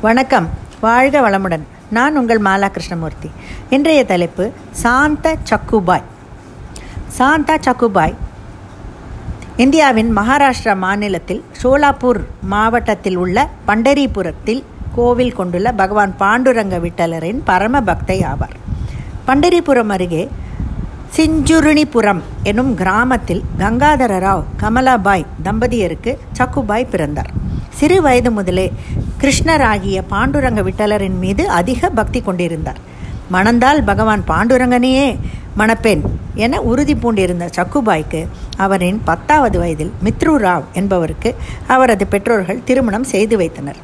வணக்கம். வாழ்க வளமுடன். நான் உங்கள் மாலா கிருஷ்ணமூர்த்தி. இன்றைய தலைப்பு சாந்த சக்குபாய். சாந்தா சக்குபாய் இந்தியாவின் மகாராஷ்டிரா மாநிலத்தில் சோலாப்பூர் மாவட்டத்தில் உள்ள பண்டரிபுரத்தில் கோவில் கொண்டுள்ள பகவான் பாண்டுரங்க விட்டலரின் பரம பக்தை ஆவார். பண்டரிபுரம் அருகே சிஞ்சுருணிபுரம் எனும் கிராமத்தில் கங்காதர ராவ் கமலாபாய் தம்பதியருக்கு சக்குபாய் பிறந்தார். சிறு வயது முதலே கிருஷ்ணராகிய பாண்டுரங்க விட்டலரின் மீது அதிக பக்தி கொண்டிருந்தார். மணந்தால் பகவான் பாண்டுரங்கனையே மணப்பெண் என உறுதி பூண்டிருந்த சக்குபாய்க்கு அவரின் பத்தாவது வயதில் மித்ரு ராவ் என்பவருக்கு அவரது பெற்றோர்கள் திருமணம் செய்து வைத்தனர்.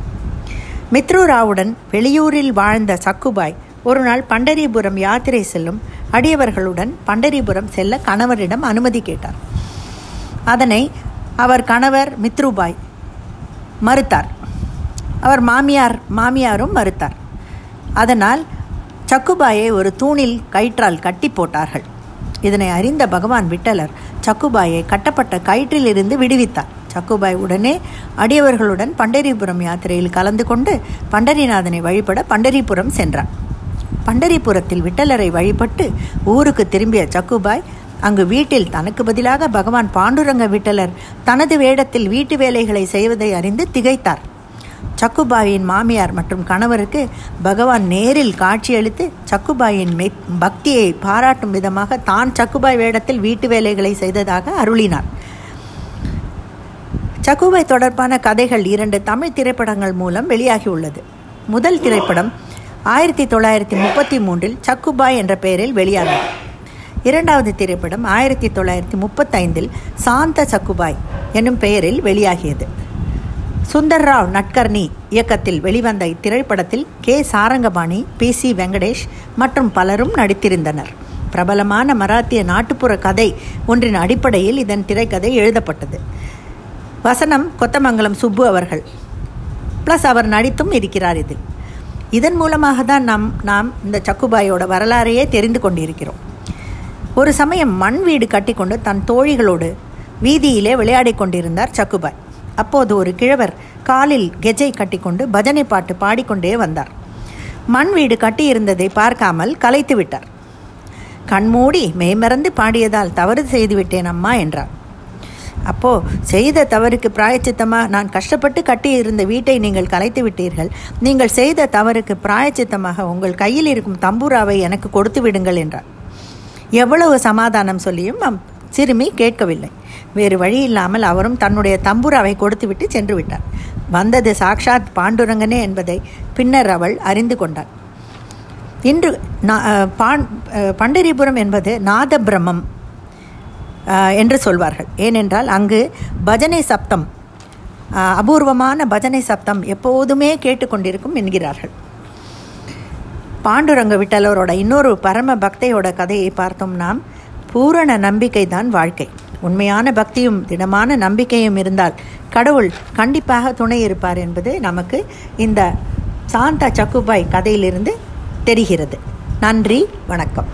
மித்ரு ராவுடன் வெளியூரில் வாழ்ந்த சக்குபாய் ஒரு நாள் பண்டரிபுரம் யாத்திரை செல்லும் அடியவர்களுடன் பண்டரிபுரம் செல்ல கணவரிடம் அனுமதி கேட்டார். அதனை அவர் கணவர் மித்ருபாய் மறுத்தார். அவர் மாமியார் மாமியாரும் மறுத்தார். அதனால் சக்குபாயை ஒரு தூணில் கயிற்றால் கட்டி போட்டார்கள். இதனை அறிந்த பகவான் விட்டலர் சக்குபாயை கட்டப்பட்ட கயிற்றிலிருந்து விடுவித்தார். சக்குபாய் உடனே அடியவர்களுடன் பண்டரிபுரம் யாத்திரையில் கலந்து கொண்டு பண்டரிநாதனை வழிபட பண்டரிபுரம் சென்றார். பண்டரிபுரத்தில் விட்டலரை வழிபட்டு ஊருக்கு திரும்பிய சக்குபாய் அங்கு வீட்டில் தனக்கு பதிலாக பகவான் பாண்டுரங்க விட்டலர் தனது வேடத்தில் வீட்டு வேலைகளை செய்வதை அறிந்து திகைத்தார். சக்குபாயின் மாமியார் மற்றும் கணவருக்கு பகவான் நேரில் காட்சியளித்து சக்குபாயின் மெத் பக்தியை பாராட்டும் விதமாக தான் சக்குபாய் வேடத்தில் வீட்டு வேலைகளை செய்ததாக அருளினார். சக்குபாய் தொடர்பான கதைகள் இரண்டு தமிழ் திரைப்படங்கள் மூலம் வெளியாகியுள்ளது. முதல் திரைப்படம் ஆயிரத்தி தொள்ளாயிரத்தி முப்பத்தி மூன்றில் சக்குபாய் என்ற பெயரில் வெளியானது. இரண்டாவது திரைப்படம் ஆயிரத்தி தொள்ளாயிரத்தி முப்பத்தைந்தில் சாந்த சக்குபாய் என்னும் பெயரில் வெளியாகியது. சுந்தர் ராவ் நட்கர்னி இயக்கத்தில் வெளிவந்த இத்திரைப்படத்தில் K. Sarangapani P. C. Venkatesh மற்றும் பலரும் நடித்திருந்தனர். பிரபலமான மராத்திய நாட்டுப்புற கதை ஒன்றின் அடிப்படையில் இதன் திரைக்கதை எழுதப்பட்டது. வசனம் கொத்தமங்கலம் சுப்பு அவர்கள். ப்ளஸ் அவர் நடித்தும் இருக்கிறார் இதில். இதன் மூலமாக தான் நாம் நாம் இந்த சக்குபாயோட வரலாறையே தெரிந்து கொண்டிருக்கிறோம். ஒரு சமயம் மண் வீடு கட்டிக்கொண்டு தன் தோழிகளோடு வீதியிலே விளையாடி கொண்டிருந்தார் சக்குபாய் அப்போது ஒரு கிழவர் காலில் கெஜை கட்டிக்கொண்டு பஜனை பாட்டு பாடிக்கொண்டே வந்தார். மண் வீடு கட்டியிருந்ததை பார்க்காமல் கலைத்து விட்டார். கண்மூடி மெய்மறந்து பாடியதால் தவறு செய்துவிட்டேன் அம்மா என்றார். அப்போ செய்த தவறுக்கு பிராயச்சித்தமாக நான் கஷ்டப்பட்டு கட்டியிருந்த வீட்டை நீங்கள் கலைத்து விட்டீர்கள். நீங்கள் செய்த தவறுக்கு பிராயச்சித்தமாக உங்கள் கையில் இருக்கும் தம்பூராவை எனக்கு கொடுத்து விடுங்கள் என்றார். எவ்வளவு சமாதானம் சொல்லியும் சிறுமி கேட்கவில்லை. வேறு வழி இல்லாமல் அவரும் தன்னுடைய தம்புராவை கொடுத்துவிட்டு சென்று விட்டார். வந்தது சாக்ஷாத் பாண்டுரங்கனே என்பதை பின்னர் அவள் அறிந்து கொண்டாள். இன்று பண்டரிபுரம் என்பது நாத பிரம்மம் என்று சொல்வார்கள். ஏனென்றால் அங்கு பஜனை சப்தம் அபூர்வமான பஜனை சப்தம் எப்போதுமே கேட்டுக்கொண்டிருக்கும் என்கிறார்கள். பாண்டுரங்க விட்டலோரோட இன்னொரு பரம பக்தையோட கதையை பார்த்தோம் நாம். பூரண நம்பிக்கை தான் வாழ்க்கை. உண்மையான பக்தியும் திடமான நம்பிக்கையும் இருந்தால் கடவுள் கண்டிப்பாக துணை இருப்பார் என்பது நமக்கு இந்த சாந்தா சக்குபாய் கதையிலிருந்து தெரிகிறது. நன்றி வணக்கம்.